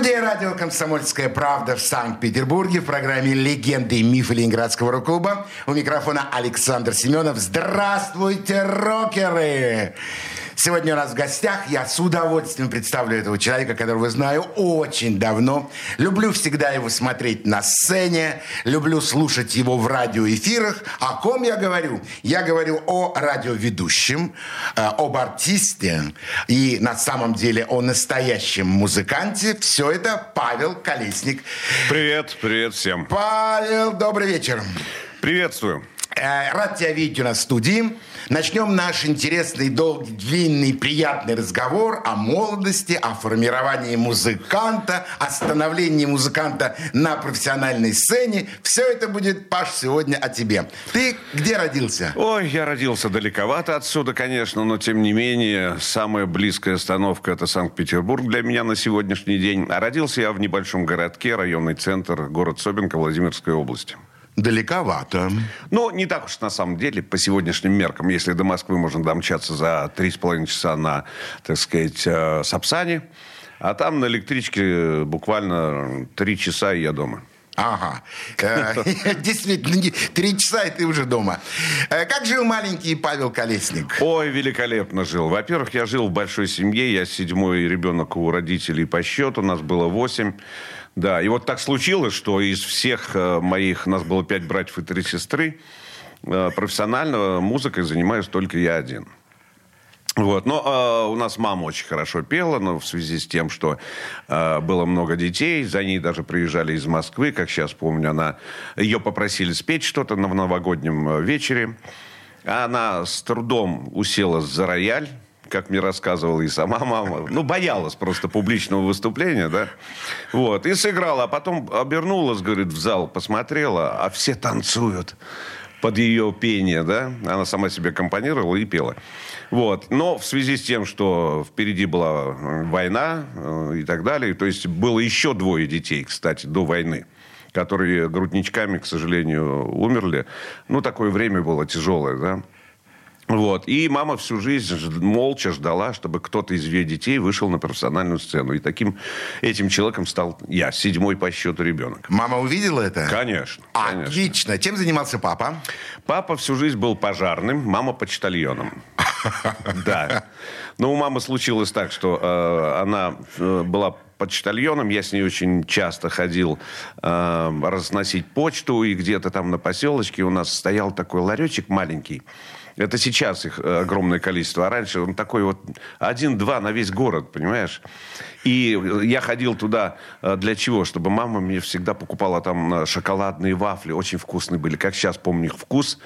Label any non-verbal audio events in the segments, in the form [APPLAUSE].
Студия радио «Комсомольская правда» в Санкт-Петербурге в программе «Легенды и мифы Ленинградского рок-клуба». У микрофона Александр Семенов. Здравствуйте, рокеры! Сегодня у нас в гостях я с удовольствием представлю этого человека, которого знаю очень давно. Люблю всегда его смотреть на сцене, люблю слушать его в радиоэфирах. О ком я говорю? Я говорю о радиоведущем, э, об артисте и на самом деле о настоящем музыканте. Все это Павел Колесник. Привет, привет всем. Павел, добрый вечер. Приветствую. Э, Рад тебя видеть у нас в студии. Начнем наш интересный, долгий, длинный, приятный разговор о молодости, о формировании музыканта, о становлении музыканта на профессиональной сцене. Все это будет, Паш, сегодня о тебе. Ты где родился? Ой, я родился далековато отсюда, конечно, но тем не менее, самая близкая остановка – это Санкт-Петербург для меня на сегодняшний день. А родился я в небольшом городке, районный центр, город Собинка, Владимирской области. Далековато. Ну, не так уж на самом деле, по сегодняшним меркам. Если до Москвы можно домчаться за три с половиной часа на, так сказать, э, Сапсане, а там на электричке буквально три часа, и я дома. Ага. Э, [LAUGHS] Действительно, три часа, и ты уже дома. Э, Как жил маленький Павел Колесник? Ой, великолепно жил. Во-первых, я жил в большой семье. Я седьмой ребенок у родителей по счету. Нас было восемь. Да, и вот так случилось, что из всех э, моих, нас было пять братьев и три сестры, э, профессионально музыкой занимаюсь только я один. Вот. Но э, у нас мама очень хорошо пела, но в связи с тем, что э, было много детей, за ней даже приезжали из Москвы, как сейчас помню, она, ее попросили спеть что-то на новогоднем э, вечере. Она с трудом уселась за рояль, как мне рассказывала и сама мама. Ну, боялась просто публичного выступления, да. Вот. И сыграла. А потом обернулась, говорит, в зал, посмотрела, а все танцуют под ее пение, да. Она сама себе компонировала и пела. Вот. Но в связи с тем, что впереди была э, война э, и так далее, то есть было еще двое детей, кстати, до войны которые грудничками, к сожалению, умерли. Ну, такое время было тяжелое, да. Вот. И мама всю жизнь молча ждала, чтобы кто-то из ее детей вышел на профессиональную сцену. И таким этим человеком стал я, седьмой по счету ребенок. Мама увидела это? Конечно. конечно. Отлично. Чем занимался папа? Папа всю жизнь был пожарным, мама почтальоном. [LAUGHS] Да. Но у мамы случилось так, что э, она э, была почтальоном, я с ней очень часто ходил э, разносить почту, и где-то там на поселочке у нас стоял такой ларечек маленький. Это сейчас их э, огромное количество, а раньше он такой вот один-два на весь город, понимаешь? И я ходил туда э, для чего? Чтобы мама мне всегда покупала там э, шоколадные вафли, очень вкусные были, как сейчас помню их вкус.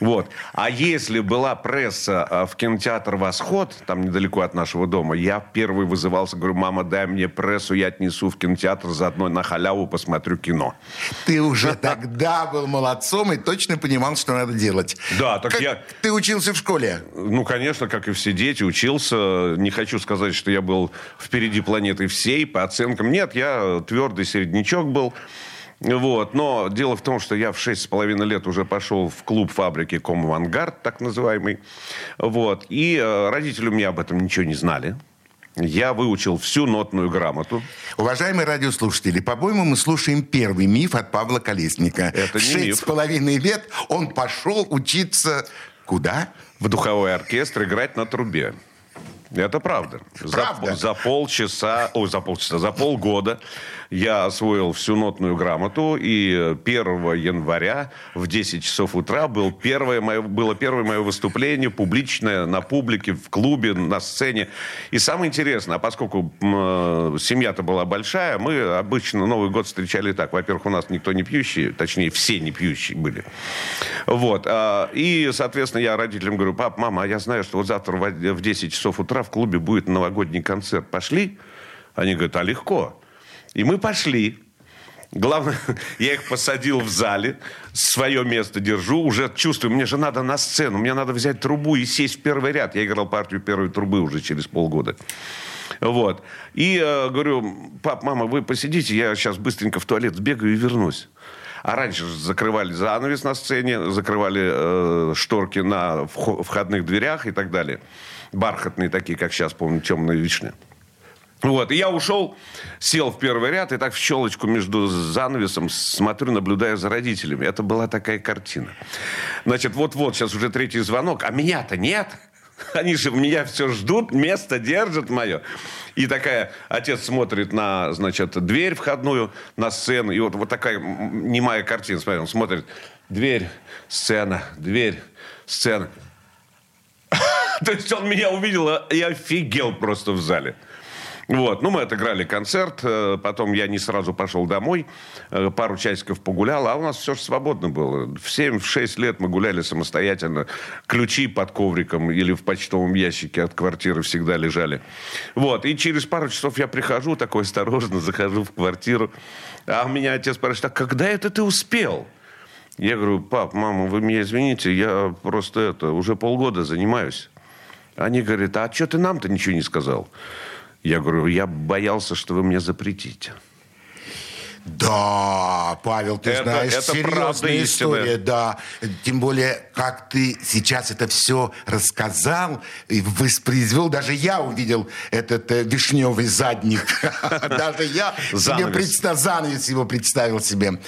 Вот. А если была пресса э, в кинотеатр «Восход», там недалеко от нашего дома, я первый вызывался, говорю, мама, дай мне прессу, я отнесу в кинотеатр, заодно на халяву посмотрю кино. Ты уже тогда был молодцом и точно понимал, что надо делать. Да, так Как я- Ты учился в школе? Ну, конечно, как и все дети, учился. Не хочу сказать, что я был впереди планеты всей по оценкам. Нет, я твердый середнячок был. Вот. Но дело в том, что я в шесть с половиной лет уже пошел в клуб фабрики «Комавангард», так называемый. Вот. И э, родители у меня об этом ничего не знали. Я выучил всю нотную грамоту. Уважаемые радиослушатели, по-моему, мы слушаем первый миф от Павла Колесника. Это не шесть миф. с половиной лет он пошел учиться куда? в духовой оркестр играть на трубе. Это правда. За- Правда? За, полчаса, ой, за полчаса, за полгода я освоил всю нотную грамоту, и 1 января в 10 часов утра был первое мое, было первое мое выступление публичное на публике, в клубе, на сцене. И самое интересное, а поскольку э, семья-то была большая, мы обычно Новый год встречали так. Во-первых, у нас никто не пьющий, точнее, все не пьющие были. Вот. а, И, соответственно, я родителям говорю, пап, мама, а я знаю, что вот завтра в 10 часов утра в клубе будет новогодний концерт. Пошли? Они говорят, а легко. И мы пошли. Главное, [LAUGHS] я их посадил в зале, свое место держу, уже чувствую, мне же надо на сцену, мне надо взять трубу и сесть в первый ряд. Я играл партию первой трубы уже через полгода. Вот. И э, говорю, пап, мама, вы посидите, я сейчас быстренько в туалет сбегаю и вернусь. А раньше закрывали занавес на сцене, закрывали э, шторки на входных дверях и так далее. Бархатные такие, как сейчас, помню, темные вишни. Вот, и я ушел, сел в первый ряд, и так в щелочку между занавесом смотрю, наблюдая за родителями. Это была такая картина. Значит, вот-вот, сейчас уже третий звонок, а меня-то нет. [LAUGHS] Они же меня все ждут, место держат мое. И такая, отец смотрит на, значит, дверь входную, на сцену. И вот, вот такая немая картина. Смотри, смотрит. Дверь, сцена, дверь, сцена. [LAUGHS] То есть он меня увидел и офигел просто в зале. Вот. Ну, мы отыграли концерт, э, потом я не сразу пошел домой, э, пару часиков погулял, а у нас все же свободно было. В 7-6 лет мы гуляли самостоятельно. Ключи под ковриком или в почтовом ящике от квартиры всегда лежали. Вот. И через пару часов я прихожу, такой осторожно захожу в квартиру, а у меня отец спрашивает, а когда это ты успел? Я говорю, пап, мама, вы меня извините, я просто это, уже полгода занимаюсь. Они говорят, а что ты нам-то ничего не сказал? Я говорю, я боялся, что вы мне запретите. Да, Павел, ты это, знаешь, это серьезная история, да. Тем более, как ты сейчас это все рассказал и воспроизвел, даже я увидел этот э, вишневый задник. [LAUGHS] Даже я себе представил, занавес его представил себе.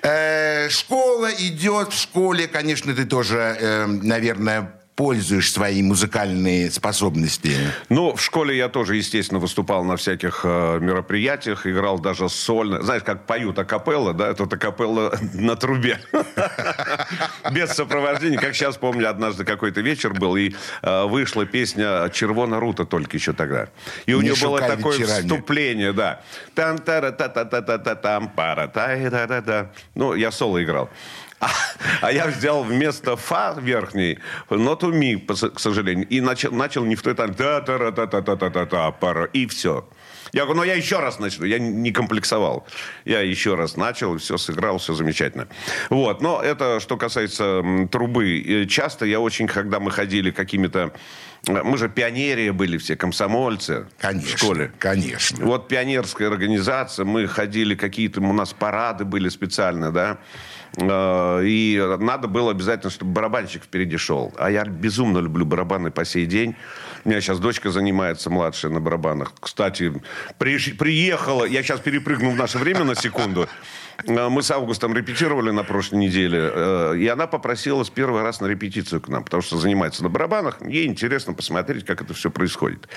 Э, школа идет, в школе, конечно, ты тоже, э, наверное, используешь свои музыкальные способности? Ну, в школе я тоже, естественно, выступал на всяких э, мероприятиях, играл даже сольно. Знаешь, как поют акапелла, да? Это акапелла [LAUGHS] на трубе. [LAUGHS] Без сопровождения. Как сейчас помню, однажды какой-то вечер был, и э, вышла песня «Червона рута» только еще тогда. И у нее было такое вступление, да. там та та та та та та там пара та та та та Ну, я соло играл. А, а я взял вместо фа верхней ноту ми, к сожалению, и начал, начал не в той там та та та та та та та та пара и все. Я говорю, ну я еще раз начну. Я не комплексовал. Я еще раз начал, все сыграл, все замечательно. Вот. Но это что касается трубы. Часто я очень, когда мы ходили какими-то... Мы же пионерия были все, комсомольцы конечно, в школе. Конечно. Вот пионерская организация, мы ходили, какие-то у нас парады были специальные, да. Э, и надо было обязательно, чтобы барабанщик впереди шел. А я безумно люблю барабаны по сей день. У меня сейчас дочка занимается младшая на барабанах. Кстати, при, приехала, я сейчас перепрыгну в наше время на секунду. Э, мы с Августом репетировали на прошлой неделе, э, и она попросилась первый раз на репетицию к нам, потому что занимается на барабанах. Ей интересно посмотреть, как это все происходит.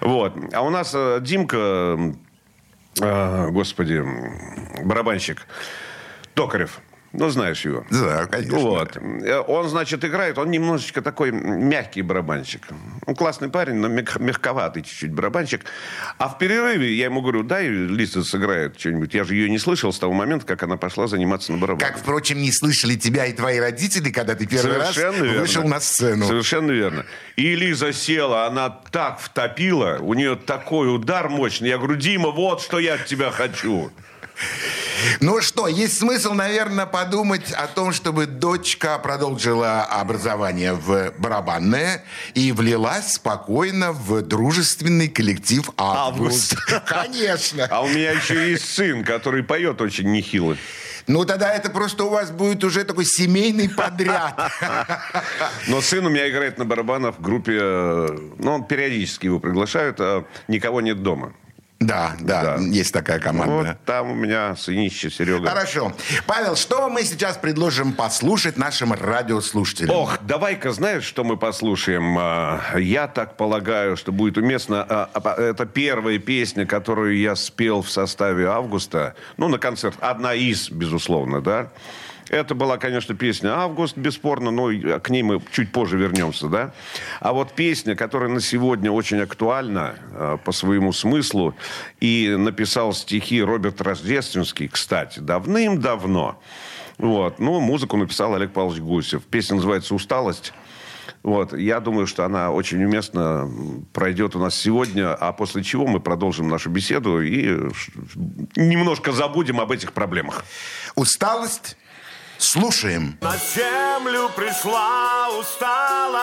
Вот. А у нас Димка, господи, барабанщик, Токарев, ну, знаешь его. Да, конечно. Вот. Он, значит, играет, он немножечко такой мягкий барабанщик. Он классный парень, но мягковатый чуть-чуть барабанщик. А в перерыве я ему говорю, дай Лиса сыграет что-нибудь. Я же ее не слышал с того момента, как она пошла заниматься на барабанах. Как, впрочем, не слышали тебя и твои родители, когда ты первый Совершенно раз верно. вышел на сцену. Совершенно верно. И Лиза села, она так втопила, у нее такой удар мощный. Я говорю, Дима, вот что я от тебя хочу. Ну что, есть смысл, наверное, подумать о том, чтобы дочка продолжила образование в барабанное и влилась спокойно в дружественный коллектив «Август». Август. [LAUGHS] Конечно. А у меня еще есть сын, который поет очень нехило. Ну, тогда это просто у вас будет уже такой семейный подряд. [LAUGHS] Но сын у меня играет на барабанах в группе, э, ну, периодически его приглашают, а никого нет дома. Да, да, да, есть такая команда. Вот там у меня сынище Серега. Хорошо. Павел, что мы сейчас предложим послушать нашим радиослушателям? Ох, давай-ка, знаешь, что мы послушаем? А, я так полагаю, что будет уместно. А, а, это первая песня, которую я спел в составе Августа. Ну, на концерт. Одна из, безусловно, да. Это была, конечно, песня «Август», бесспорно, но к ней мы чуть позже вернемся, да. А вот песня, которая на сегодня очень актуальна э, по своему смыслу, и написал стихи Роберт Рождественский, кстати, давным-давно. Вот. Ну, музыку написал Олег Павлович Гусев. Песня называется «Усталость». Вот. Я думаю, что она очень уместно пройдет у нас сегодня, а после чего мы продолжим нашу беседу и немножко забудем об этих проблемах. Усталость? Слушаем. На землю пришла усталость.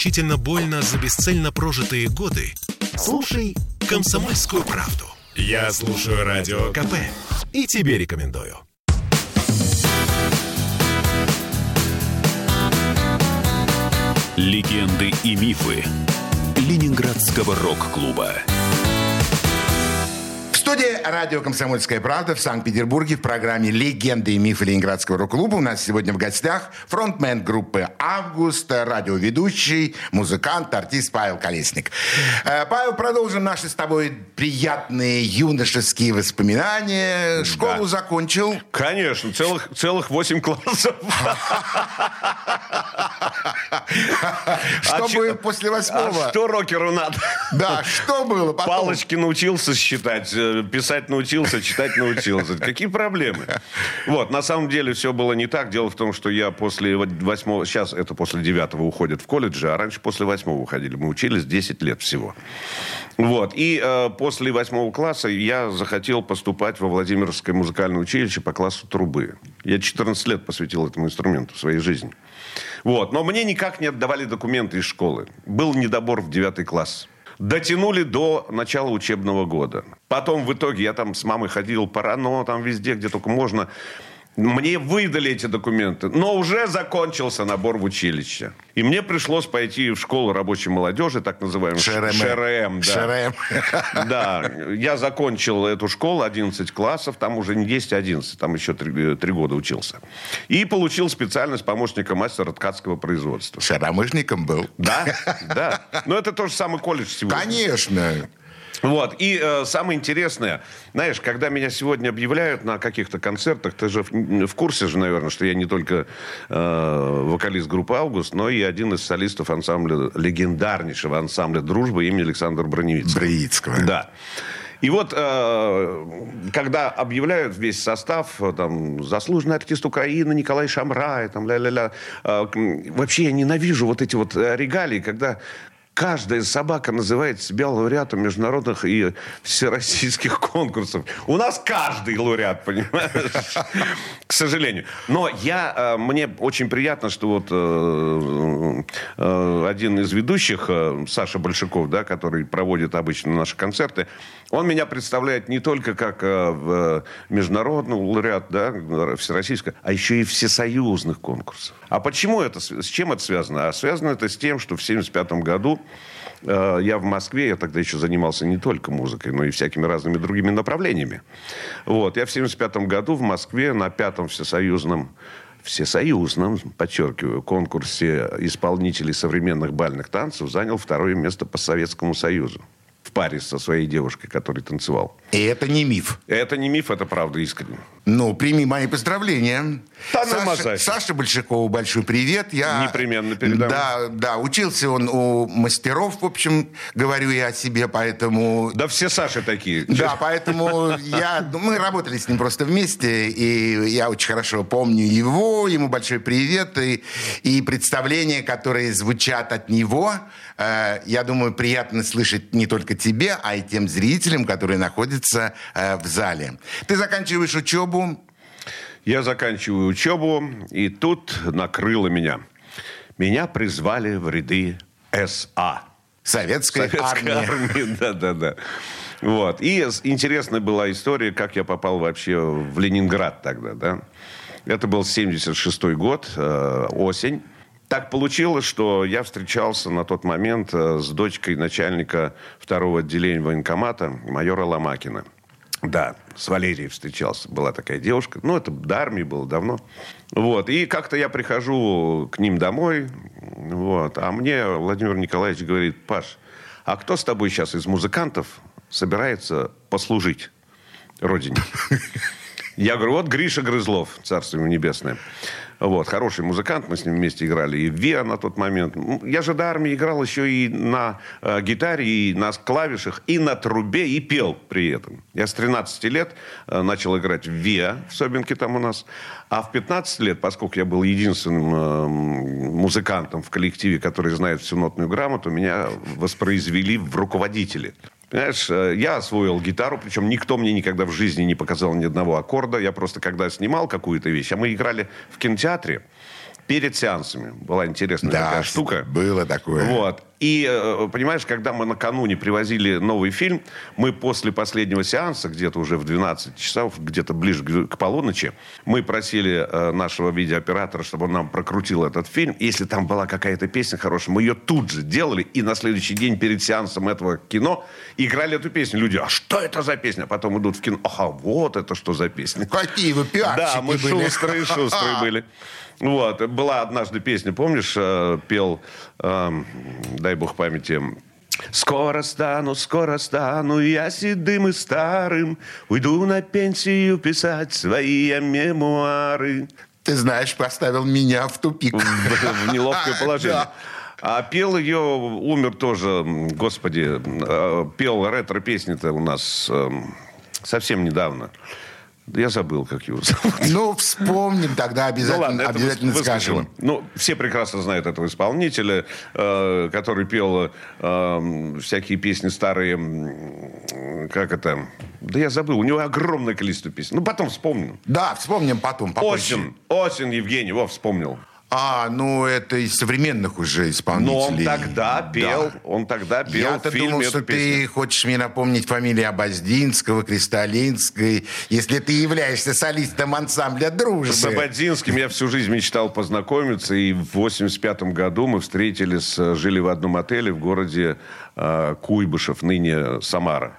Мучительно больно за бесцельно прожитые годы, слушай «Комсомольскую правду». Я слушаю Радио КП и тебе рекомендую. Легенды и мифы Ленинградского рок-клуба студии радио «Комсомольская правда» в Санкт-Петербурге в программе «Легенды и мифы Ленинградского рок-клуба». У нас сегодня в гостях фронтмен группы «Август», радиоведущий, музыкант, артист Павел Колесник. Э, Павел, продолжим наши с тобой приятные юношеские воспоминания. Школу да. закончил. Конечно, целых, целых 8 классов. [LAUGHS] [LAUGHS] Что будет после восьмого? А что рокеру надо? Да, что было потом? Палочки научился считать, э, писать научился, читать научился. Какие проблемы? Вот, на самом деле все было не так. Дело в том, что я после восьмого, сейчас это после девятого уходит в колледж, а раньше после восьмого уходили. Мы учились 10 лет всего. Вот. И э, после восьмого класса я захотел поступать во Владимирское музыкальное училище по классу трубы. Я 14 лет посвятил этому инструменту в своей жизни. Вот. Но мне никак не отдавали документы из школы. Был недобор в девятый класс. Дотянули до начала учебного года. Потом в итоге я там с мамой ходил по РАНО, там везде, где только можно. Мне выдали эти документы, но уже закончился набор в училище. И мне пришлось пойти в школу рабочей молодежи, так называемую. ШРМ. ШРМ, да. ШРМ. [LAUGHS] Да, я закончил эту школу, 11 классов, там уже не 10, а 11, там еще 3, 3 года учился. И получил специальность помощника мастера ткацкого производства. Шаромышником был. Да, [LAUGHS] да. Но это тот же самый колледж сегодня. Конечно. Вот. И э, самое интересное, знаешь, когда меня сегодня объявляют на каких-то концертах, ты же в, в курсе же, наверное, что я не только э, вокалист группы «Август», но и один из солистов ансамбля, легендарнейшего ансамбля «Дружба» имени Александра Броневицкого. Броневицкого. Да. И вот, э, когда объявляют весь состав, э, там, заслуженный артист Украины Николай Шамрай, там, ля-ля-ля, э, вообще я ненавижу вот эти вот регалии, когда Каждая собака называет себя лауреатом международных и всероссийских [LAUGHS] конкурсов. У нас каждый лауреат, понимаешь? [LAUGHS] К сожалению. Но я, э, мне очень приятно, что вот э, э, один из ведущих, Саша Большаков, да, который проводит обычно наши концерты, он меня представляет не только как международный лауреат, да, всероссийского, а еще и всесоюзных конкурсов. А почему это? С чем это связано? А связано это с тем, что в 1975 году я в Москве, я тогда еще занимался не только музыкой, но и всякими разными другими направлениями. Вот. Я в 1975 году в Москве на пятом всесоюзном всесоюзном, подчеркиваю, конкурсе исполнителей современных бальных танцев занял второе место по Советскому Союзу. В паре со своей девушкой, который танцевал. И это не миф. Это не миф, это правда искренне. Ну, прими мои поздравления. Ну, Саша. Саше Большакову большой привет. Я, Непременно передам. Да, да, учился он у мастеров, в общем, говорю я о себе, поэтому... Да все Саши такие. Да, поэтому я, ну, мы работали с ним просто вместе, и я очень хорошо помню его, ему большой привет, и, и представления, которые звучат от него, э, я думаю, приятно слышать не только тебе, а и тем зрителям, которые находятся э, в зале. Ты заканчиваешь учебу, Я заканчиваю учебу, и тут накрыло меня. Меня призвали в ряды СА. советской, Советской армии. армии. Да, да, да. Вот. И интересная была история, как я попал вообще в Ленинград тогда, да. Это был 76 год, э, осень. Так получилось, что я встречался на тот момент э, с дочкой начальника второго отделения военкомата, майора Ломакина. Да, с Валерией встречался. Была такая девушка. Ну, это до армии было давно. Вот. И как-то я прихожу к ним домой. Вот. А мне Владимир Николаевич говорит, Паш, а кто с тобой сейчас из музыкантов собирается послужить родине? Я говорю, вот Гриша Грызлов, царство ему небесное. Вот, хороший музыкант, мы с ним вместе играли и в ВИА на тот момент. Я же до армии играл еще и на э, гитаре, и на клавишах, и на трубе, и пел при этом. Я с 13 лет э, начал играть в ВИА, в Собинке там у нас. А в 15 лет, поскольку я был единственным э, музыкантом в коллективе, который знает всю нотную грамоту, меня воспроизвели в руководители. Понимаешь, э, я освоил гитару, причем никто мне никогда в жизни не показал ни одного аккорда. Я просто, когда снимал какую-то вещь, а мы играли в кинотеатре перед сеансами. Была интересная Да, такая штука. было такое. Вот. И, э, понимаешь, когда мы накануне привозили новый фильм, мы после последнего сеанса, где-то уже в 12 часов, где-то ближе к полуночи, мы просили э, нашего видеооператора, чтобы он нам прокрутил этот фильм. Если там была какая-то песня хорошая, мы ее тут же делали, и на следующий день перед сеансом этого кино играли эту песню. Люди, а что это за песня? Потом идут в кино, ага, вот это что за песня. Какие вы пиарщики Да, мы были. шустрые, шустрые [LAUGHS] были. Вот. Была однажды песня, помнишь, э, пел, эм, дай бог памяти, Скоро стану, скоро стану я седым и старым, Уйду на пенсию писать свои мемуары. Ты знаешь, поставил меня в тупик. В, в неловкое [LAUGHS] положение. Да. А пел ее, умер тоже, господи, э, пел ретро-песни-то у нас эм, совсем недавно. Я забыл, как его зовут. Ну, вспомним тогда обязательно, Ну ладно, обязательно выскажем. скажем. Ну, все прекрасно знают этого исполнителя, э, который пел э, всякие песни старые, как это, да я забыл, у него огромное количество песен. Ну, потом вспомню. Да, вспомним потом, попозже. Осень, осень, Евгений, во, вспомнил. А, ну это из современных уже Но он исполнителей. тогда пел, Да. он тогда пел Я-то в фильме думал, что песню. ты хочешь мне напомнить фамилии Обоздинского, Кристалинской, если ты являешься солистом ансамбля «Дружбы». С Ободзинским я всю жизнь мечтал познакомиться, и в 85 году мы встретились, э, жили в одном отеле в городе э, Куйбышев, ныне Самара.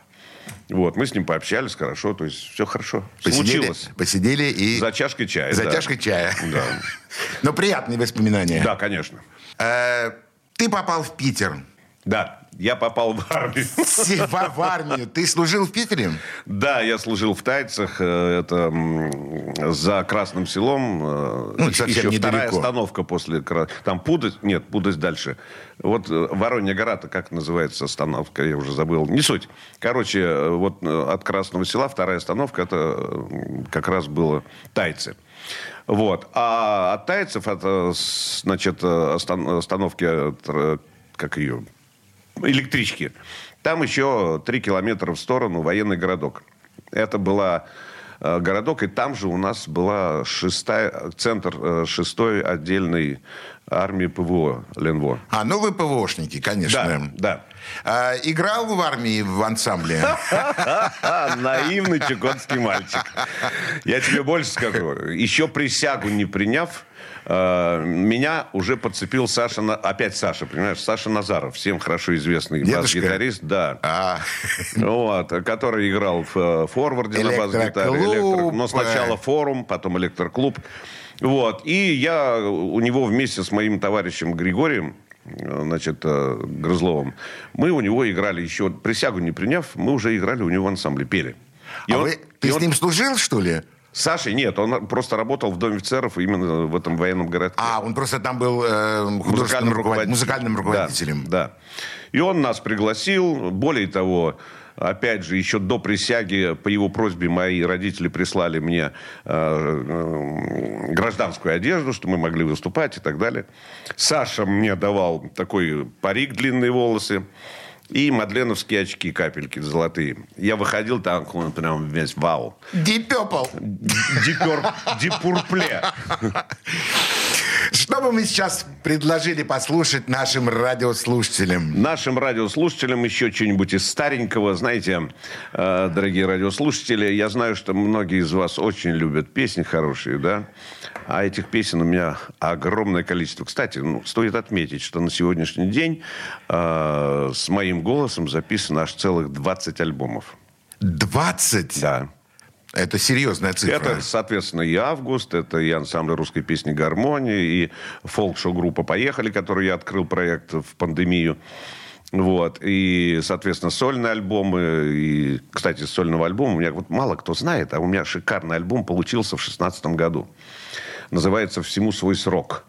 Вот, мы с ним пообщались хорошо, то есть все хорошо. Посидели, Случилось. посидели и... За чашкой чая. За да. чашкой чая. Да. [LAUGHS] Но приятные воспоминания. Да, конечно. Э, ты попал в Питер. Да, я попал в армию. В, в армию. Ты служил в Питере? Да, я служил в Тайцах, э, это за Красным селом. э, Ну, еще- совсем еще вторая недалеко. остановка после... Там Пудость, нет, Пудость дальше. Вот э, Воронья гора-то как называется остановка, я уже забыл. Не суть. Короче, вот от Красного села вторая остановка, это как раз было Тайцы. Вот. А от Тайцев, от, э, с- значит, остан- остановки, как ее, электрички. Там еще три километра в сторону военный городок. Это была э, городок, и там же у нас была шестая, центр э, шестой отдельной армии ПВО Ленво. А, ну вы ПВОшники, конечно. Да, да. А, играл в армии в ансамбле? [LAUGHS] Наивный чукотский мальчик. Я тебе больше скажу. Еще присягу не приняв, э, меня уже подцепил Саша, опять Саша, понимаешь, Саша Назаров, всем хорошо известный бас-гитарист, да. А, Вот, который играл в э, форварде на бас-гитаре. Электро- Но сначала форум, потом электроклуб. Вот. И я у него вместе с моим товарищем Григорием э, значит, Грызловым, мы у него играли еще, присягу не приняв, мы уже играли у него в ансамбле, пели. И а он, вы, ты с он... ним служил, что ли? Сашей нет, он просто работал в Доме офицеров именно в этом военном городке. А, он просто там был э, музыкальным, руководителем. музыкальным руководителем. Да, да. И он нас пригласил. Более того, опять же, еще до присяги, по его просьбе, мои родители прислали мне э, э, гражданскую одежду, что мы могли выступать и так далее. Саша мне давал такой парик, длинные волосы и мадленовские очки, капельки золотые. Я выходил, там он прям весь вау. Дипепл. Дипурпле. Что бы мы сейчас предложили послушать нашим радиослушателям? Нашим радиослушателям еще что-нибудь из старенького. Знаете, э, дорогие радиослушатели, я знаю, что многие из вас очень любят песни хорошие, да? А этих песен у меня огромное количество. Кстати, ну, стоит отметить, что на сегодняшний день э, с моим голосом записано аж целых 20 альбомов. 20? Да. Это серьезная цифра. Это, соответственно, и «Август», это и ансамбль русской песни «Гармония», и фолк-шоу-группа «Поехали», которую я открыл проект в пандемию. Вот. И, соответственно, сольные альбомы. И, кстати, сольного альбома у меня вот мало кто знает, а у меня шикарный альбом получился в 2016 году. Называется «Всему свой срок».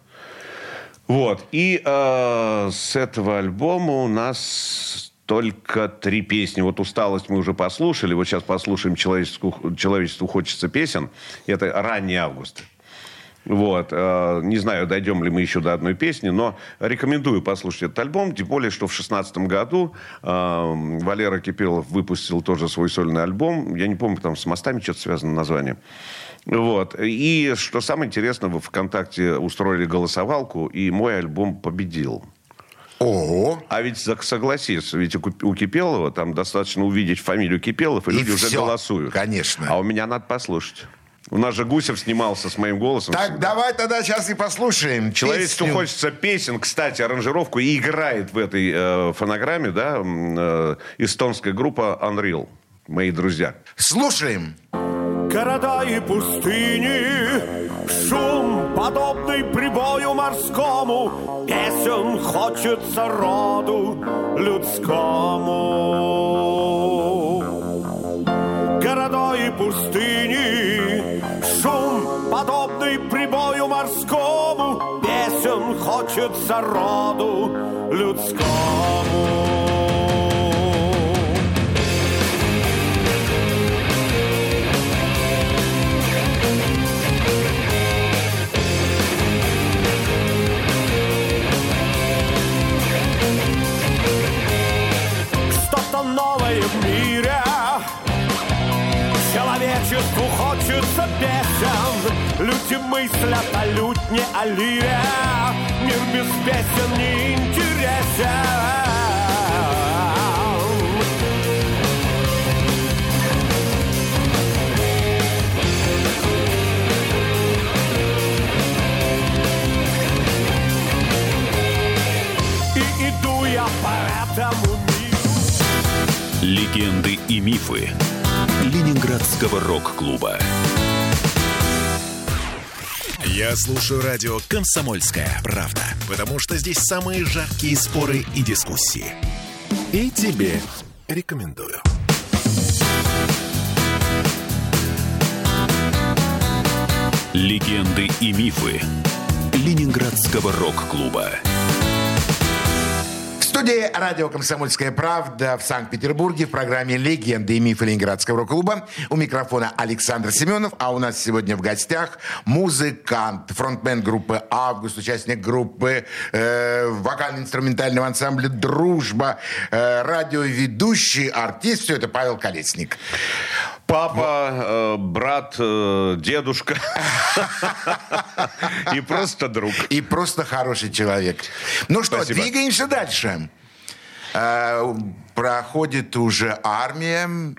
Вот. И э, с этого альбома у нас только три песни. Вот «Усталость» мы уже послушали. Вот сейчас послушаем «Человечеству, человечеству хочется песен». Это ранний август. Вот. Э, не знаю, дойдем ли мы еще до одной песни, но рекомендую послушать этот альбом. Тем более, что в 2016 году э, Валера Кипелов выпустил тоже свой сольный альбом. Я не помню, там с мостами что-то связано название. Вот. И что самое интересное, в ВКонтакте устроили голосовалку, и мой альбом победил. Ого. А ведь согласись, ведь у Кипелова там достаточно увидеть фамилию Кипелов, и, и люди все, уже голосуют. Конечно. А у меня надо послушать. У нас же Гусев снимался с моим голосом. Так, всегда. давай тогда сейчас и послушаем. Человечеству песню. хочется песен, кстати, аранжировку, и играет в этой э, фонограмме, да, э, эстонская группа Unreal. Мои друзья. Слушаем. Города и пустыни, шум, подобный прибою морскому, песен хочется роду людскому. Города и пустыни, шум, подобный прибою морскому, песен хочется роду людскому. Люди мыслят о лютне, о лире. Мир без песен не интересен. И иду я по этому миру. Легенды и мифы Ленинградского рок-клуба. Я слушаю радио «Комсомольская правда», потому что здесь самые жаркие споры и дискуссии. И тебе рекомендую. Легенды и мифы Ленинградского рок-клуба студии радио «Комсомольская правда» в Санкт-Петербурге в программе «Легенды и мифы Ленинградского рок-клуба». У микрофона Александр Семенов, а у нас сегодня в гостях музыкант, фронтмен группы «Август», участник группы э, вокально-инструментального ансамбля «Дружба», э, радиоведущий, артист. Все это Павел Колесник. Папа, э, брат, э, дедушка. [LAUGHS] И просто друг. И просто хороший человек. Ну что, Спасибо. двигаемся дальше. Э, проходит уже армия.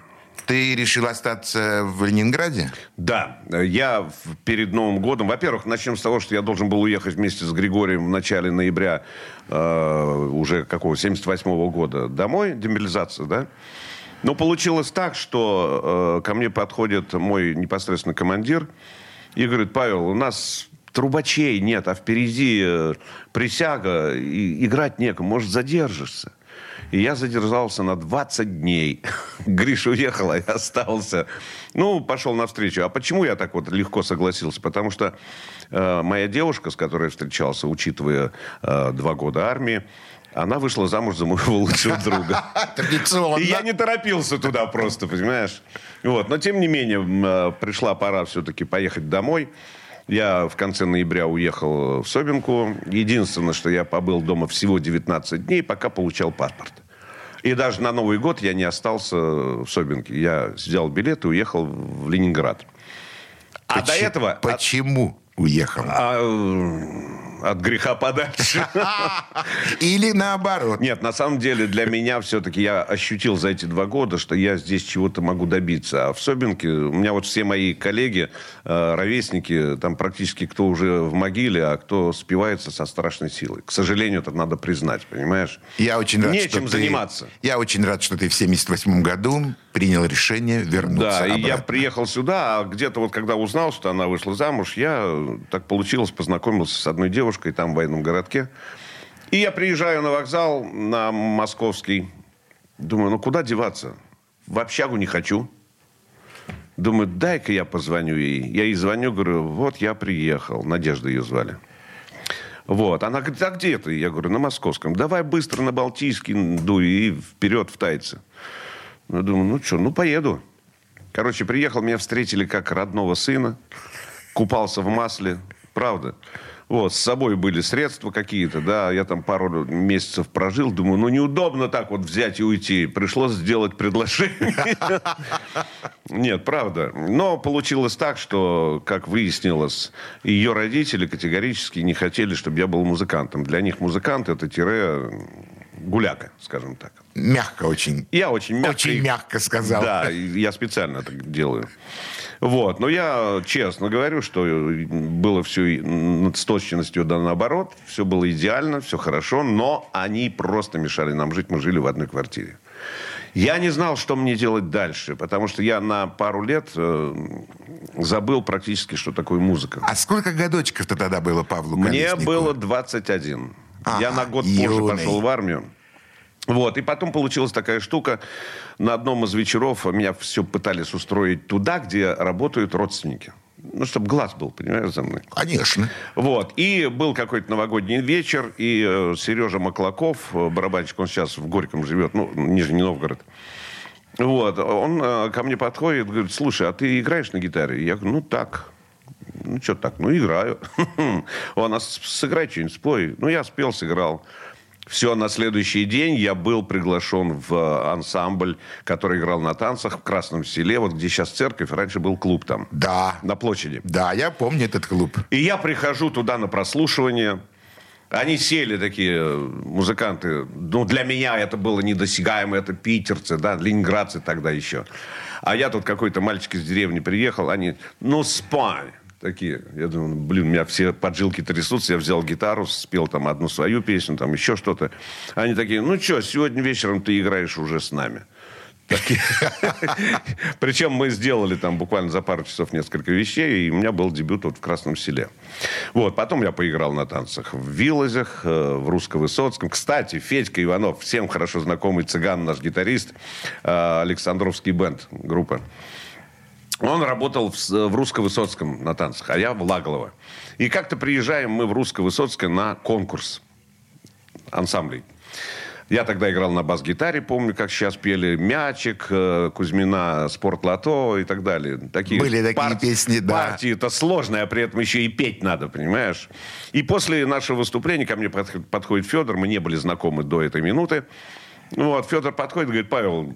Ты решил остаться в Ленинграде? Да. Я перед Новым годом... Во-первых, начнем с того, что я должен был уехать вместе с Григорием в начале ноября э, уже какого, 78 -го года домой. Демобилизация, да? Но получилось так, что э, ко мне подходит мой непосредственно командир и говорит, Павел, у нас трубачей нет, а впереди э, присяга, и играть некому, может, задержишься. И я задержался на 20 дней. [LAUGHS] Гриша уехал, а я остался. Ну, пошел навстречу. А почему я так вот легко согласился? Потому что э, моя девушка, с которой я встречался, учитывая э, два года армии, она вышла замуж за моего лучшего друга. [LAUGHS] Традиционно. И я не торопился туда просто, понимаешь? Вот. Но, тем не менее, э, пришла пора все-таки поехать домой. Я в конце ноября уехал в Собинку. Единственное, что я побыл дома всего 19 дней, пока получал паспорт. И даже на Новый год я не остался в Собинке. Я взял билет и уехал в Ленинград. А Почему- до этого... Почему уехал? а, от греха подальше. [LAUGHS] Или наоборот. Нет, на самом деле для меня все-таки я ощутил за эти два года, что я здесь чего-то могу добиться. А в Собинке у меня вот все мои коллеги, э, ровесники, там практически кто уже в могиле, а кто спивается со страшной силой. К сожалению, это надо признать, понимаешь? Я очень рад, Нечем что ты- заниматься. Я очень рад, что ты в 78 году принял решение вернуться Да, и я обратно. приехал сюда, а где-то вот когда узнал, что она вышла замуж, я, э, так получилось, познакомился с одной девушкой там в военном городке. И я приезжаю на вокзал, на Московский. Думаю, ну куда деваться? В общагу не хочу. Думаю, дай-ка я позвоню ей. Я ей звоню, говорю, вот я приехал. Надежда ее звали. Вот. Она говорит, а где ты? Я говорю, на Московском. Давай быстро на Балтийский дуй и вперед в Тайцы. Ну, думаю, ну что, ну поеду. Короче, приехал, меня встретили как родного сына. Купался в масле. Правда. Вот, с собой были средства какие-то, да, я там пару месяцев прожил, думаю, ну неудобно так вот взять и уйти, пришлось сделать предложение. [LAUGHS] Нет, правда. Но получилось так, что, как выяснилось, ее родители категорически не хотели, чтобы я был музыкантом. Для них музыкант это тире гуляка, скажем так. Мягко очень. Я очень мягко... Очень мягко сказал. Да, я специально так делаю. Вот. Но я честно говорю, что было все с точностью да наоборот. Все было идеально, все хорошо, но они просто мешали нам жить. Мы жили в одной квартире. Я не знал, что мне делать дальше, потому что я на пару лет э, забыл практически, что такое музыка. А сколько годочков-то тогда было Павлу Мне Колесникову? было 21. я Ага, на год позже юный. пошел в армию. Вот, и потом получилась такая штука. На одном из вечеров меня все пытались устроить туда, где работают родственники. Ну, чтобы глаз был, понимаешь, за мной. Конечно. Вот. И был какой-то новогодний вечер, и э, Сережа Маклаков, э, барабанщик, он сейчас в Горьком живет, ну, Нижний Новгород. Вот. Он э, ко мне подходит, говорит, слушай, а ты играешь на гитаре? Я говорю, ну, так. Ну, что так? Ну, играю. [LAUGHS] Он, а сыграй что-нибудь, спой. Ну, я спел, сыграл. Все, на следующий день я был приглашен в э, ансамбль, который играл на танцах в Красном селе, вот где сейчас церковь, раньше был клуб там, Да. на площади. Да, я помню этот клуб. И я прихожу туда на прослушивание. Они сели такие э, музыканты. Ну, для меня это было недосягаемо. Это питерцы, да, ленинградцы тогда еще. А я тут какой-то мальчик из деревни приехал. Они, ну, спай. Такие. Я думаю, блин, у меня все поджилки трясутся. Я взял гитару, спел там одну свою песню, там еще что-то. Они такие, ну что, сегодня вечером ты играешь уже с нами. [LAUGHS] Причем мы сделали там буквально за пару часов несколько вещей, и у меня был дебют вот в Красном селе. Вот, потом я поиграл на танцах в Вилозях, э, в Русско-Высоцком. Кстати, Федька Иванов, всем хорошо знакомый цыган, наш гитарист, э, Александровский бенд, группа. Он работал в, с- в Русско-Высоцком на танцах, а я в Лаглово. И как-то приезжаем мы в Русско-Высоцкое на конкурс ансамблей. Я тогда играл на бас-гитаре, помню, как сейчас пели «Мячик», э, Кузьмина, «Спортлото» и так далее. Такие Были такие песни, да. Партии это сложно, а при этом еще и петь надо, понимаешь? И после нашего выступления ко мне подх- подходит Федор, мы не были знакомы до этой минуты. Ну Вот, Федор подходит и говорит, Павел,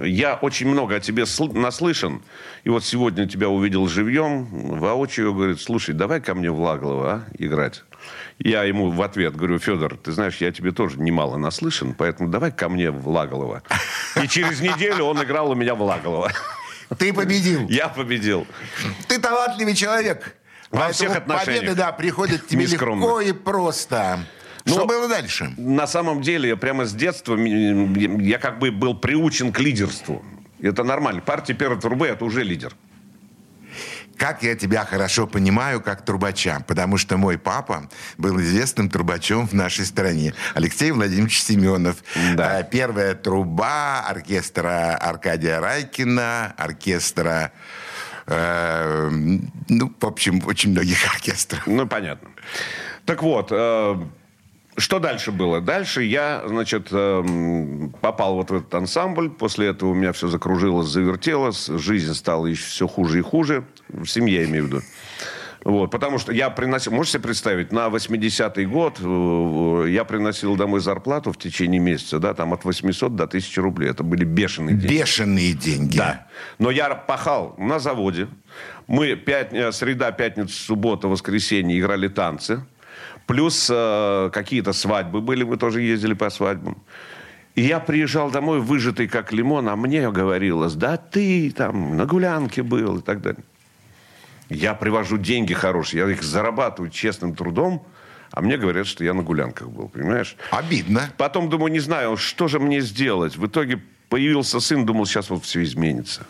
я очень много о тебе сл- наслышан, и вот сегодня тебя увидел живьем, воочию, говорит, слушай, давай ко мне в Лаглово а, играть. Я ему в ответ говорю, Федор, ты знаешь, я тебе тоже немало наслышан, поэтому давай ко мне в Лаглово. И через неделю он играл у меня в Лаглово. Ты победил. Я победил. Ты талантливый человек. Во всех отношениях. Победа, да, приходит тебе легко и просто. Что Ну, было дальше? На самом деле, прямо с детства, я как бы был приучен к лидерству. Это нормально. Партия первой трубы – это уже лидер. как я тебя хорошо понимаю, как трубача, потому что мой папа был известным трубачом в нашей стране. Алексей Владимирович Семенов. Да. Э, Первая труба оркестра Аркадия Райкина, оркестра, э, ну, в общем, очень многих [LAUGHS] оркестров. Ну, понятно. Так вот, э, что дальше было? Дальше я, значит, эм, попал вот в этот ансамбль. После этого у меня все закружилось, завертелось. Жизнь стала еще все хуже и хуже. В семье, я имею в виду. Вот, потому что я приносил, можете себе представить, на 80-й год э, я приносил домой зарплату в течение месяца, да, там от 800 до 1000 рублей. Это были бешеные деньги. Бешеные деньги. Да. Но я пахал на заводе. Мы пят... э, среда, пятница, суббота, воскресенье играли танцы. Плюс э, какие-то свадьбы были, мы тоже ездили по свадьбам. И я приезжал домой выжатый как лимон, а мне говорилось, да ты там на гулянке был и так далее. Я привожу деньги хорошие, я их зарабатываю честным трудом, а мне говорят, что я на гулянках был, понимаешь? Обидно. Потом думаю, не знаю, что же мне сделать. В итоге появился сын, думал, сейчас вот все изменится.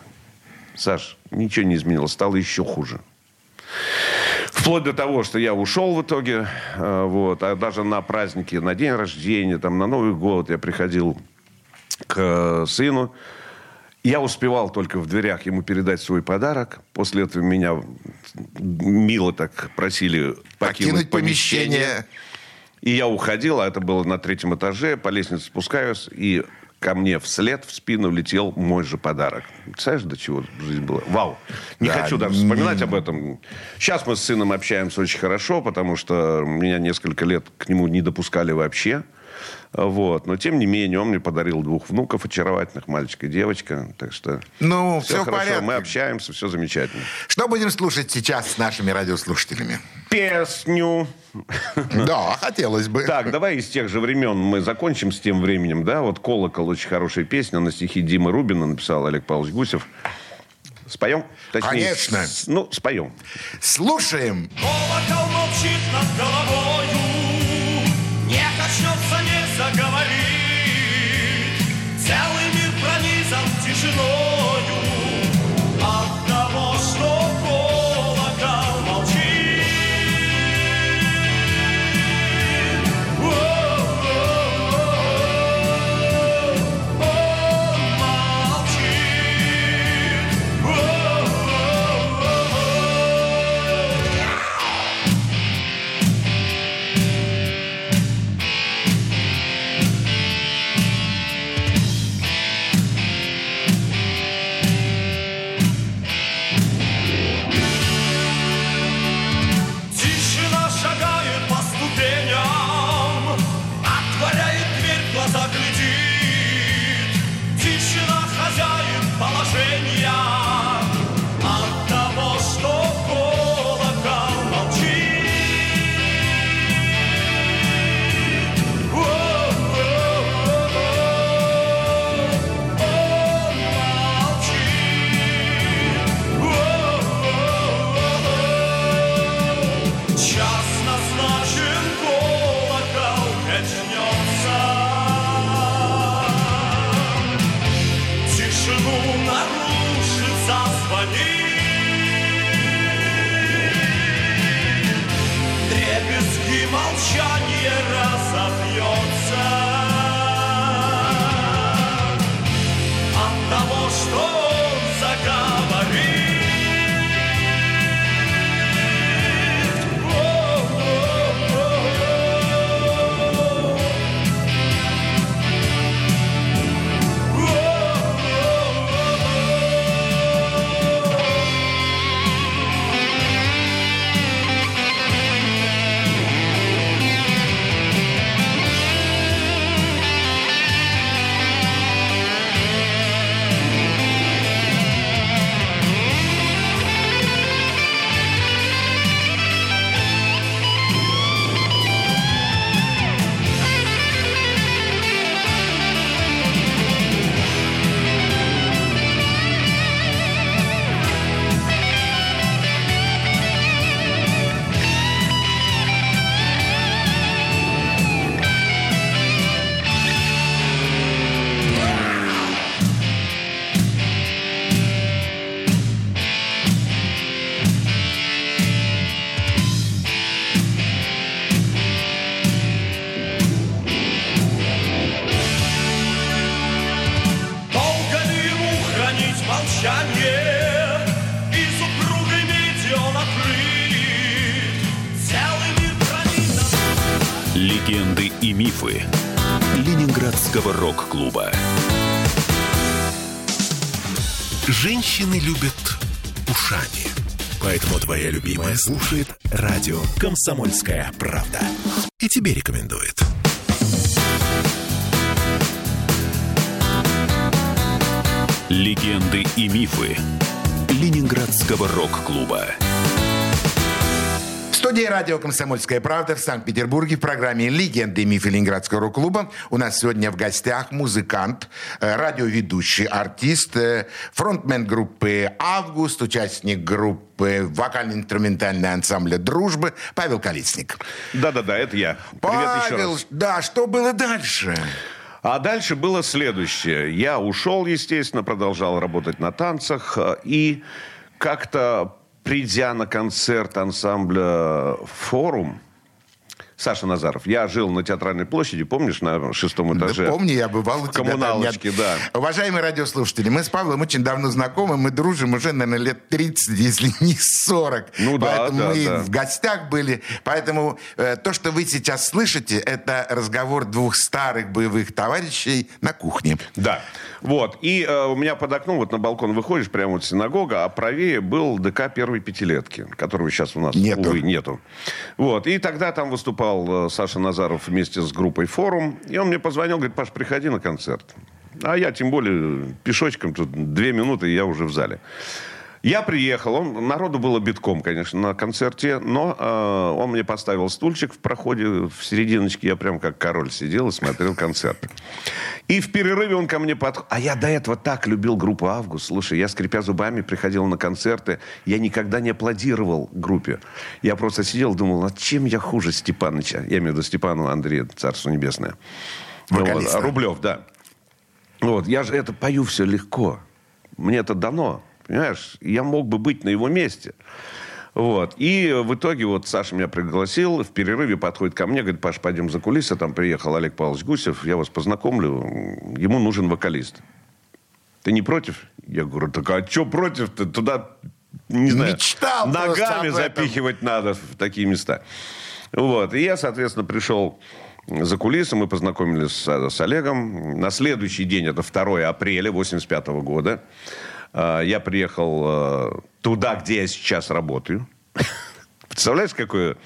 Саш, ничего не изменилось, стало еще хуже. Вплоть до того, что я ушел в итоге, э, вот, а даже на праздники, на день рождения, там, на Новый год я приходил к э, сыну. Я успевал только в дверях ему передать свой подарок. После этого меня мило так просили покинуть, Покинуть помещение. и я уходил, а это было на третьем этаже, по лестнице спускаюсь, и ко мне вслед, в спину летел мой же подарок. Представляешь, до чего жизнь была? Вау. Не Да, хочу даже вспоминать об этом. Сейчас мы с сыном общаемся очень хорошо, потому что меня несколько лет к нему не допускали вообще. Вот. Но, тем не менее, он мне подарил двух внуков, очаровательных, мальчика и девочка. Так что Ну, все все хорошо, порядке. мы общаемся, все замечательно. Что будем слушать сейчас с нашими радиослушателями? Песню. Да, хотелось бы. Так, давай из тех же времен мы закончим с тем временем, да? Вот «Колокол» очень хорошая песня, на стихи Димы Рубина написал Олег Павлович Гусев. Споем? Точнее, Конечно. с- ну, споем. Слушаем. Колокол молчит над головою, Не заговорит. Целый мир пронизан тишиною любимая слушает радио «Комсомольская правда». И тебе рекомендует. Легенды и мифы Ленинградского рок-клуба. Студии радио «Комсомольская правда» в Санкт-Петербурге в программе «Легенды и мифы Ленинградского рок-клуба» у нас сегодня в гостях музыкант, э, радиоведущий, артист, э, фронтмен группы «Август», участник группы вокально-инструментального ансамбля «Дружбы» Павел Калицник. Да-да-да, это я. Привет еще Павел, раз. да, что было дальше? А дальше было следующее. Я ушел, естественно, продолжал работать на танцах. э, И как-то, придя на концерт ансамбля «Форум», Саша Назаров. Я жил на Театральной площади, помнишь, на шестом этаже? Да помню, я бывал у тебя там. коммуналочке, Я- да. Уважаемые радиослушатели, мы с Павлом очень давно знакомы, мы дружим уже, наверное, лет 30, если [LAUGHS] не 40. Ну да, Поэтому да, мы да. в гостях были. Поэтому э, то, что вы сейчас слышите, это разговор двух старых боевых товарищей на кухне. Да. Вот. И э, у меня под окном, вот на балкон выходишь, прямо вот синагога, а правее был ДК первой пятилетки, которого сейчас у нас, Нету. увы, нету. Вот. И тогда там выступал э, Саша Назаров вместе с группой «Форум». И он мне позвонил, говорит, Паш, приходи на концерт. А я, тем более, пешочком, тут две минуты, и я уже в зале. Я приехал, он, народу было битком, конечно, на концерте, но э, он мне поставил стульчик в проходе, в серединочке, я прям как король сидел и смотрел концерт. И в перерыве он ко мне подходит. А я до этого так любил группу «Август». Слушай, я, скрипя зубами, приходил на концерты. Я никогда не аплодировал группе. Я просто сидел, думал, а чем я хуже Степаныча? Я имею в виду Степана Андрея, Царство Небесное. Вокалиста. Вот, Рублев, да. Вот, я же это пою все легко. Мне это дано, понимаешь? Я мог бы быть на его месте. Вот. И в итоге вот Саша меня пригласил, в перерыве подходит ко мне, говорит, Паш, пойдем за кулисы, там приехал Олег Павлович Гусев, я вас познакомлю, ему нужен вокалист. Ты не против? Я говорю, так а что против-то? Туда, не знаю, Мечтал ногами запихивать надо в такие места. Вот. И я, соответственно, пришел за кулисы, мы познакомились с, с Олегом. На следующий день, это 2 апреля 85 года, я приехал э, туда, где я сейчас работаю. [LAUGHS] Представляешь, какое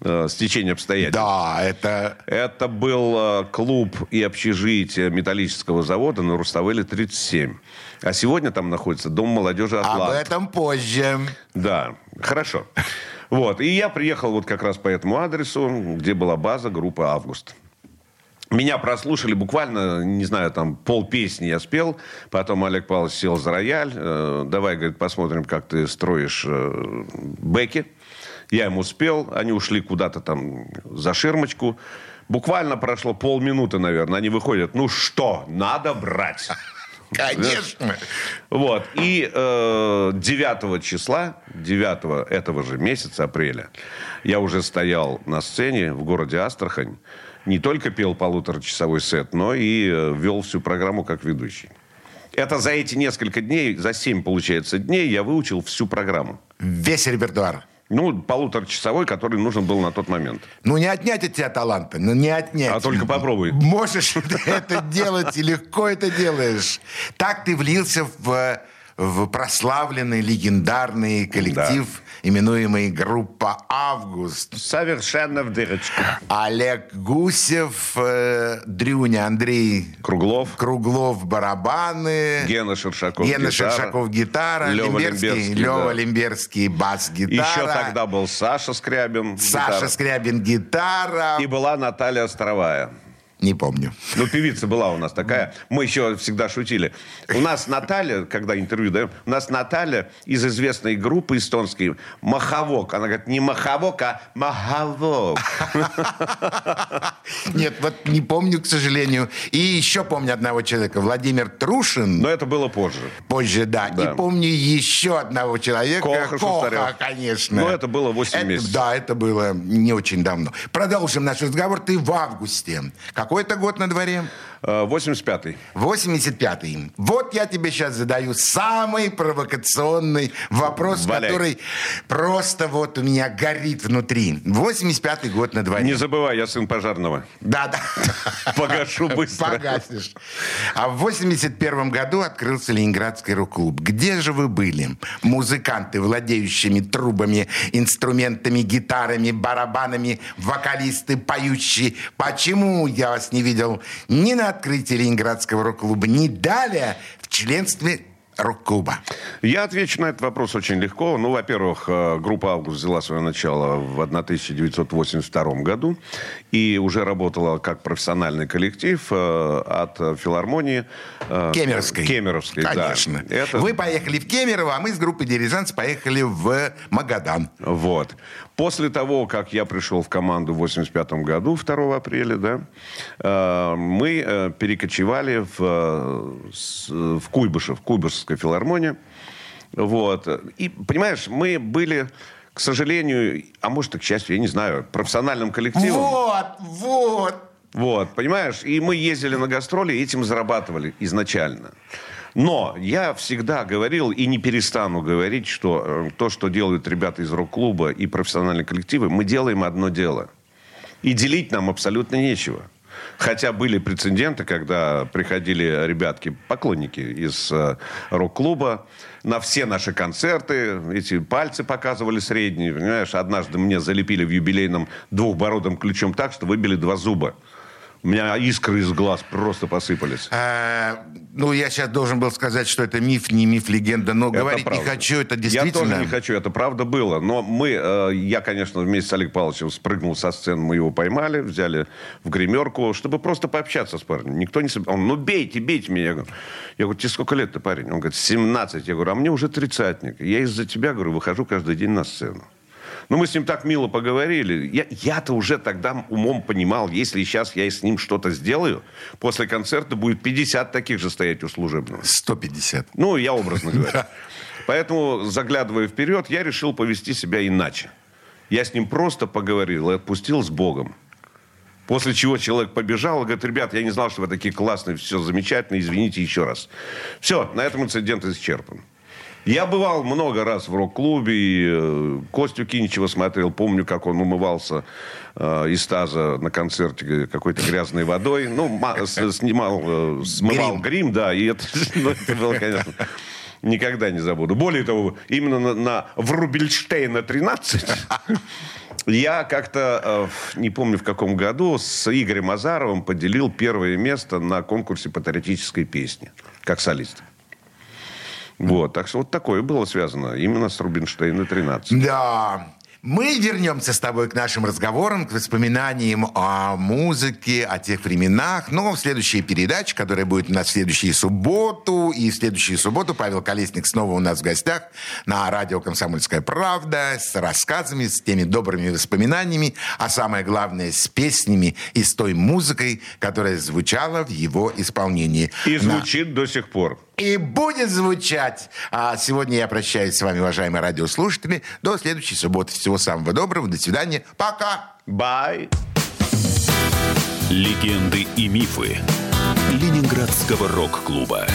э, стечение обстоятельств? Да, это... Это был э, клуб и общежитие металлического завода на Руставеле 37. А сегодня там находится Дом молодежи Об «Атлант». этом позже. Да, хорошо. Вот, и я приехал вот как раз по этому адресу, где была база группы «Август». Меня прослушали буквально, не знаю, там пол песни я спел. Потом Олег Павлович сел за рояль. Э, Давай, говорит, посмотрим, как ты строишь э, бэки. Я ему спел. Они ушли куда-то там за ширмочку. Буквально прошло полминуты, наверное. Они выходят. Ну что, надо брать. [LAUGHS] Конечно. Вот. И э, 9 числа, 9 этого же месяца, апреля, я уже стоял на сцене в городе Астрахань. Не только пел полуторачасовой сет, но и э, вел всю программу как ведущий. Это за эти несколько дней, за 7, получается, дней я выучил всю программу. Весь репертуар. Ну, полуторачасовой, который нужен был на тот момент. Ну, не отнять от тебя таланта, ну, не отнять. А только попробуй. Можешь ты это делать, и легко это делаешь. Так ты влился в, в прославленный, легендарный коллектив, именуемый группа «Август». Совершенно в дырочку. Олег Гусев, э, Дрюня, Андрей Круглов, Круглов, барабаны. Гена Шершаков, Гена гитара. Шершаков, гитара. Лёва Лимберский, Лимберский, Лёва да. Лимберский, бас-гитара. Еще тогда был Саша Скрябин. Саша гитара. Скрябин, гитара. И была Наталья Островая. Не помню. Ну, певица была у нас такая. Мы еще всегда шутили. У нас Наталья, когда интервью даем, у нас Наталья из известной группы эстонской «Маховок». Она говорит, не «Маховок», а «Маховок». [LAUGHS] Нет, вот не помню, к сожалению. И еще помню одного человека, Владимир Трушин. Но это было позже. Позже, да. Да. И помню еще одного человека. Коха Шустарев. конечно. Ну, это было 8 Это- месяцев. Да, это было не очень давно. Продолжим наш разговор. Ты в августе. Какой-то год на дворе? 85-й. 85-й. Вот я тебе сейчас задаю самый провокационный вопрос, Валяй. который просто вот у меня горит внутри. 85-й год на дворе. Не забывай, я сын пожарного. Да, да. Погашу быстро. Погасишь. А в 81 году открылся Ленинградский рок-клуб. Где же вы были? Музыканты, владеющими трубами, инструментами, гитарами, барабанами, вокалисты, поющие. Почему я вас не видел ни на открытии Ленинградского рок-клуба, ни далее в членстве рок-клуба? Я отвечу на этот вопрос очень легко. Ну, во-первых, э, группа «Август» взяла свое начало в 1982 году и уже работала как профессиональный коллектив э, от филармонии. э, Кемеровской. Кемеровской, да. Конечно. Это... Вы поехали в Кемерово, а мы с группой «Дирижанс» поехали в Магадан. Вот. После того, как я пришел в команду в 85 году, 2 апреля, да, э, мы э, перекочевали в, э, в Куйбышев, Куйбышевская филармония. Вот. И, понимаешь, мы были, к сожалению, а может и к счастью, я не знаю, профессиональным коллективом. Вот, вот. Вот, понимаешь? И мы ездили на гастроли, и этим зарабатывали изначально. Но я всегда говорил и не перестану говорить, что э, то, что делают ребята из рок-клуба и профессиональные коллективы, мы делаем одно дело. И делить нам абсолютно нечего. Хотя были прецеденты, когда приходили ребятки, поклонники из э, рок-клуба, на все наши концерты, эти пальцы показывали средние, понимаешь, однажды мне залепили в юбилейном двухбородым ключом так, что выбили два зуба. У меня искры из глаз просто посыпались. А, ну, я сейчас должен был сказать, что это миф, не миф, легенда, но Это говорить не правда. хочу, это Я действительно... тоже не хочу, это правда было. Но мы, э, я, конечно, вместе с Олегом Павловичем спрыгнул со сцены, мы его поймали, взяли в гримерку, чтобы просто пообщаться с парнем. Никто не... Он, ну, бейте, бейте меня. Я говорю, я говорю тебе сколько лет-то, парень? Он говорит, 17. Я говорю, а мне уже тридцатник. Я из-за тебя, говорю, выхожу каждый день на сцену. Ну, мы с ним так мило поговорили. Я, я-то уже тогда умом понимал, если сейчас я с ним что-то сделаю, после концерта будет 50 таких же стоять у служебного. 150. Ну, я образно говорю. Поэтому, заглядывая вперед, я решил повести себя иначе. Я с ним просто поговорил и отпустил с Богом. После чего человек побежал и говорит, ребят, я не знал, что вы такие классные, все замечательно, извините еще раз. Все, на этом инцидент исчерпан. Я бывал много раз в рок-клубе, и э, Костю Кинчева смотрел. Помню, как он умывался э, из таза на концерте какой-то грязной водой. Ну, снимал, э, смывал Грим. грим, да. И это, [LAUGHS] ну, это было, конечно, никогда не забуду. Более того, именно на, на Врубельштейна 13 [LAUGHS] я как-то, э, не помню в каком году, с Игорем Азаровым поделил первое место на конкурсе патриотической песни, как солист. Вот, так что вот такое было связано именно с Рубинштейна 13. Да. Мы вернемся с тобой к нашим разговорам, к воспоминаниям о музыке, о тех временах. Но в следующей передаче, которая будет у нас в следующую субботу, и в следующую субботу Павел Колесник снова у нас в гостях на радио «Комсомольская правда» с рассказами, с теми добрыми воспоминаниями, а самое главное, с песнями и с той музыкой, которая звучала в его исполнении. И На- звучит до сих пор. И будет звучать. А сегодня я прощаюсь с вами, уважаемые радиослушатели. До следующей субботы. Всего самого доброго. До свидания. Пока. Бай! Легенды и мифы Ленинградского рок-клуба.